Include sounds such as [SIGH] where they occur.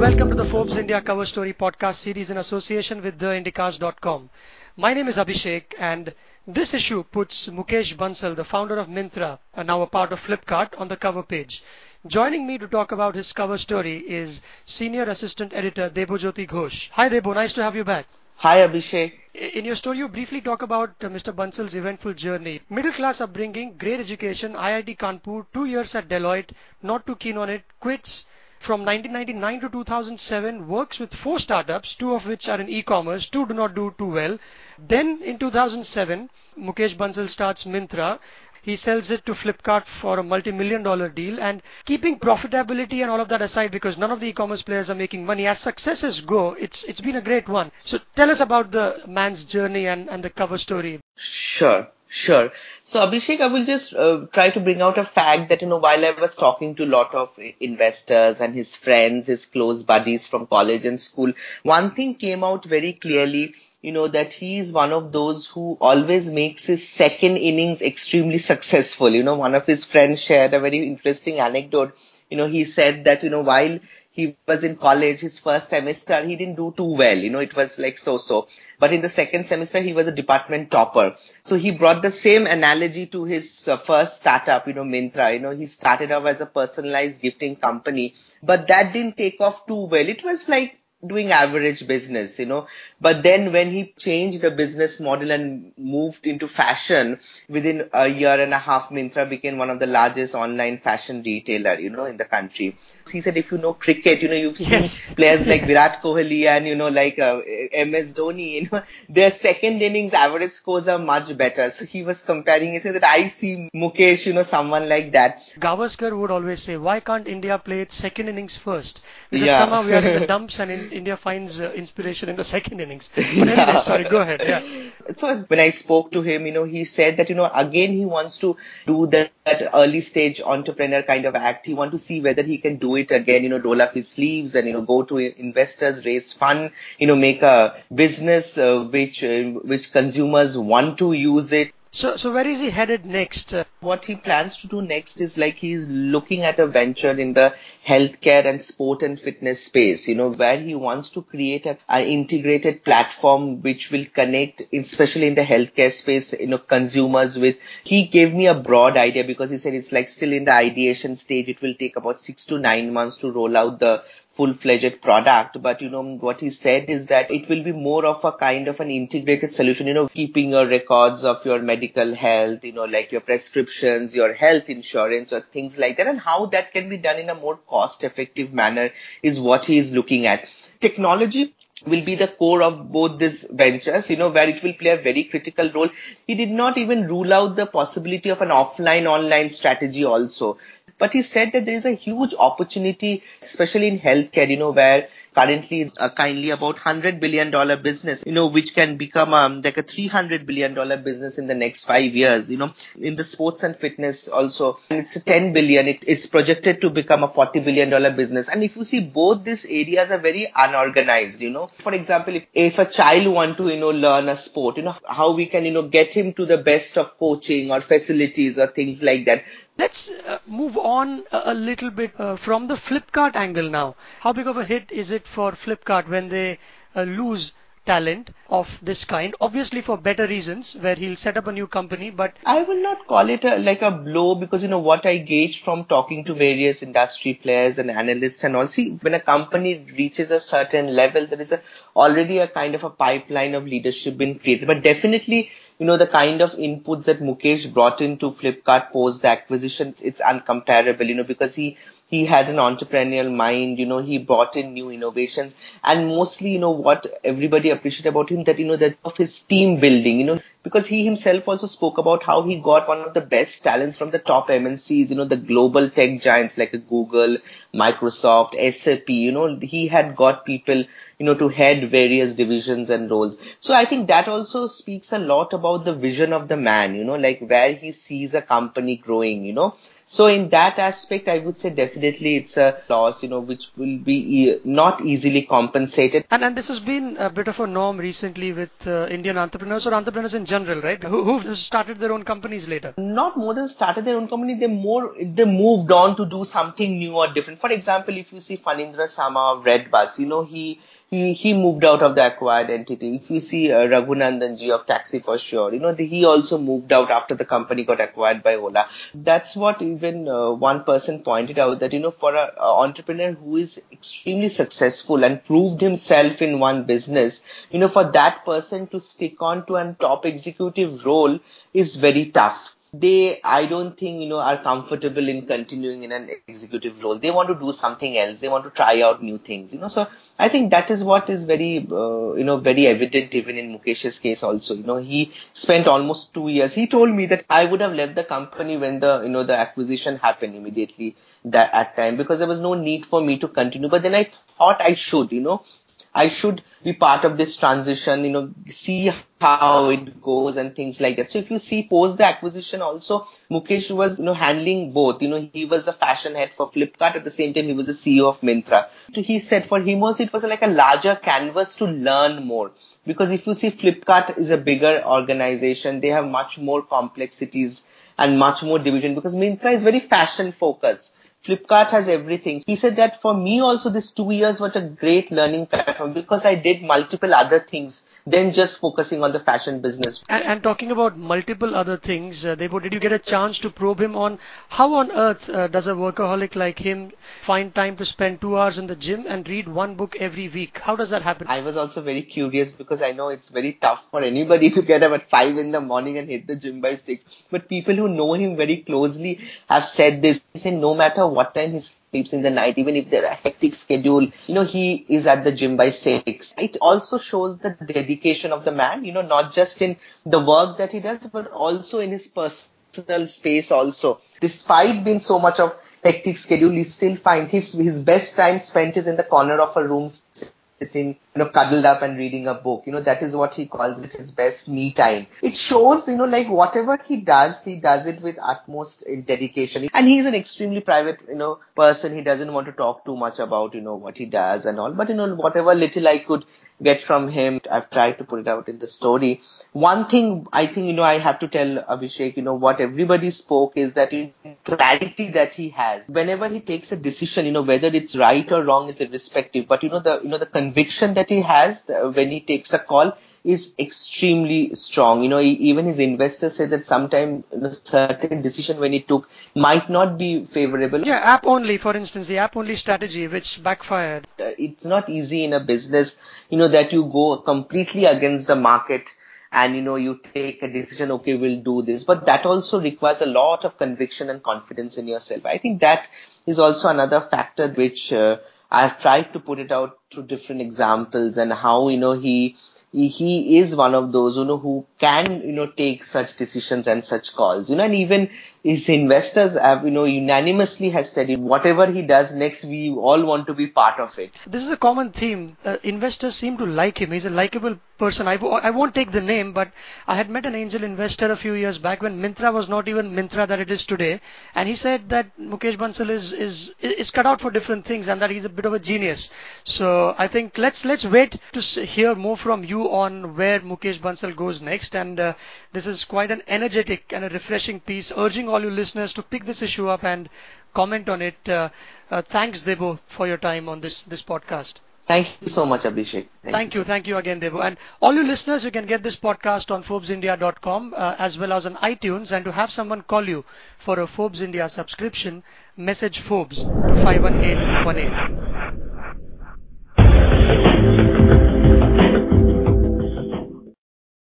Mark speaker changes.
Speaker 1: welcome to the Forbes India Cover Story podcast series in association with theindicast.com. My name is Abhishek and this issue puts Mukesh Bansal, the founder of Myntra, and now a part of Flipkart, on the cover page. Joining me to talk about his cover story is Senior Assistant Editor Debojyoti Ghosh. Hi Debo, nice to have you back.
Speaker 2: Hi Abhishek.
Speaker 1: In your story, you briefly talk about uh, Mr. Bansal's eventful journey. Middle class upbringing, great education, IIT Kanpur, two years at Deloitte, not too keen on it, quits, from 1999 to 2007 works with four startups, two of which are in e-commerce, two do not do too well. Then in 2007, Mukesh Bansal starts Myntra. He sells it to Flipkart for a multi-million dollar deal and keeping profitability and all of that aside because none of the e-commerce players are making money. As successes go, it's it's been a great one. So tell us about the man's journey and, and the cover story.
Speaker 2: Sure. Sure. So Abhishek, I will just uh, try to bring out a fact that, you know, while I was talking to a lot of investors and his friends, his close buddies from college and school, one thing came out very clearly, you know, that he is one of those who always makes his second innings extremely successful. You know, one of his friends shared a very interesting anecdote. You know, he said that, you know, while he was in college, his first semester, he didn't do too well. You know, it was like so-so. But in the second semester, he was a department topper. So he brought the same analogy to his uh, first startup, you know, Myntra. You know, he started off as a personalized gifting company, but that didn't take off too well. It was like doing average business, you know. But then when he changed the business model and moved into fashion, within a year and a half, Myntra became one of the largest online fashion retailer, you know, in the country. He said, if you know cricket, you know, you've seen yes. [LAUGHS] players like Virat Kohli and, you know, like uh, MS Dhoni, you know, [LAUGHS] their second innings average scores are much better. So he was comparing, he said that I see Mukesh, you know, someone like that.
Speaker 1: Gavaskar would always say, why can't India play its second innings first? Because yeah. somehow we are in the [LAUGHS] dumps and in India finds uh, inspiration in the second innings. [LAUGHS] But anyway, sorry, go ahead. Yeah. [LAUGHS]
Speaker 2: So when I spoke to him, you know, he said that, you know, again he wants to do that, that early stage entrepreneur kind of act. He wants to see whether he can do it again, you know, roll up his sleeves and, you know, go to investors, raise fund, you know, make a business uh, which, uh, which consumers want to use it
Speaker 1: so, so where is he headed next?
Speaker 2: What he plans to do next is like he's looking at a venture in the healthcare and sport and fitness space, you know, where he wants to create an integrated platform which will connect, especially in the healthcare space, you know, consumers with, he gave me a broad idea because he said it's like still in the ideation stage. It will take about six to nine months to roll out the full-fledged product. But, you know, what he said is that it will be more of a kind of an integrated solution, you know, keeping your records of your medical health, you know, like your prescriptions, your health insurance or things like that. And how that can be done in a more cost-effective manner is what he is looking at. Technology will be the core of both these ventures, you know, where it will play a very critical role. He did not even rule out the possibility of an offline online strategy also. But he said that there is a huge opportunity, especially in healthcare, you know, where currently uh, kindly about $100 billion business, you know, which can become um, like a $300 billion business in the next five years, you know, in the sports and fitness also. And it's a 10 billion. It is projected to become a $40 billion business. And if you see both these areas are very unorganized, you know, for example, if, if a child want to, you know, learn a sport, you know, how we can, you know, get him to the best of coaching or facilities or things like that.
Speaker 1: Let's uh, move on a, a little bit uh, from the Flipkart angle now. How big of a hit is it for Flipkart when they uh, lose talent of this kind obviously for better reasons where he'll set up a new company but
Speaker 2: i will not call it a, like a blow because you know what i gauge from talking to various industry players and analysts and all see when a company reaches a certain level there is a already a kind of a pipeline of leadership being created. But definitely you know, the kind of inputs that Mukesh brought into Flipkart post the acquisition, it's uncomparable, you know, because he, he had an entrepreneurial mind, you know, he brought in new innovations and mostly, you know, what everybody appreciated about him that, you know, that of his team building, you know, because he himself also spoke about how he got one of the best talents from the top MNCs, you know, the global tech giants like Google, Microsoft, SAP, you know, he had got people, you know, to head various divisions and roles. So I think that also speaks a lot about the vision of the man, you know, like where he sees a company growing, you know. So in that aspect, I would say definitely it's a loss, you know, which will be e- not easily compensated.
Speaker 1: And and this has been a bit of a norm recently with uh, Indian entrepreneurs or entrepreneurs in general, right? Who, who started their own companies later.
Speaker 2: Not more than started their own company, they more they moved on to do something new or different. For example, if you see Phanindra Sama of Redbus, you know he he he moved out of the acquired entity. If you see uh, Raghunandanji of Taxi for Sure, you know the, he also moved out after the company got acquired by Ola. That's what even uh, one person pointed out that you know for an entrepreneur who is extremely successful and proved himself in one business, you know for that person to stick on to a top executive role is very tough they i don't think you know are comfortable in continuing in an executive role. They want to do something else. They want to try out new things you know. So i think that is what is very uh, you know very evident even in mukesh's case also you know. He spent almost 2 years. He told me that i would have left the company when the you know the acquisition happened immediately that at time because there was no need for me to continue. But then i thought i should you know I should be part of this transition, you know, see how it goes and things like that. So if you see post the acquisition also, Mukesh was, you know, handling both. You know, he was the fashion head for Flipkart. At the same time, he was the CEO of Myntra. So he said for him also it was like a larger canvas to learn more. Because if you see Flipkart is a bigger organization, they have much more complexities and much more division because Myntra is very fashion focused. Flipkart has everything. He said that for me also this two years was a great learning platform because I did multiple other things than just focusing on the fashion business.
Speaker 1: And, and talking about multiple other things, uh, Debo, did you get a chance to probe him on how on earth uh, does a workaholic like him find time to spend two hours in the gym and read one book every week? How does that happen?
Speaker 2: I was also very curious because I know it's very tough for anybody to get up at five in the morning and hit the gym by six. But people who know him very closely have said this. They say no matter what time sleeps in the night, even if they're a hectic schedule, you know, he is at the gym by six. It also shows the dedication of the man, you know, not just in the work that he does, but also in his personal space also. Despite being so much of hectic schedule, he still finds his, his best time spent is in the corner of a room sitting, you know, cuddled up and reading a book. You know, that is what he calls it his best me time. It shows, you know, like whatever he does, he does it with utmost dedication. And he's an extremely private, you know, person. He doesn't want to talk too much about, you know, what he does and all. But, you know, whatever little I could get from him, I've tried to put it out in the story. One thing I think, you know, I have to tell Abhishek, you know, what everybody spoke is that clarity that he has. Whenever he takes a decision, you know, whether it's right or wrong is irrespective. But, you know, the, you know, the conviction that he has when he takes a call is extremely strong. You know, even his investors say that sometimes a certain decision when he took might not be favorable.
Speaker 1: Yeah, app only, for instance, the app only strategy which backfired.
Speaker 2: Uh, it's not easy in a business, you know, that you go completely against the market and you know you take a decision okay we'll do this. But that also requires a lot of conviction and confidence in yourself. I think that is also another factor which uh, i've tried to put it out through different examples and how you know he he is one of those you know who can you know take such decisions and such calls. You know and even his investors have you know unanimously has said whatever he does next we all want to be part of it.
Speaker 1: This is a common theme. Uh, investors seem to like him. He's a likable person I w- I won't take the name but i had met an angel investor a few years back when Myntra was not even Myntra that it is today and he said that mukesh bansal is is is cut out for different things and that he's a bit of a genius so i think let's let's wait to hear more from you on where Mukesh Bansal goes next. And uh, this is quite an energetic and a refreshing piece, urging all you listeners to pick this issue up and comment on it. Uh, uh, thanks, Debo, for your time on this this podcast.
Speaker 2: Thank you so much, Abhishek.
Speaker 1: Thank, thank you, you. Thank you again, Devu. And all you listeners, you can get this podcast on ForbesIndia.com uh, as well as on iTunes. And to have someone call you for a Forbes India subscription, message Forbes to 51818.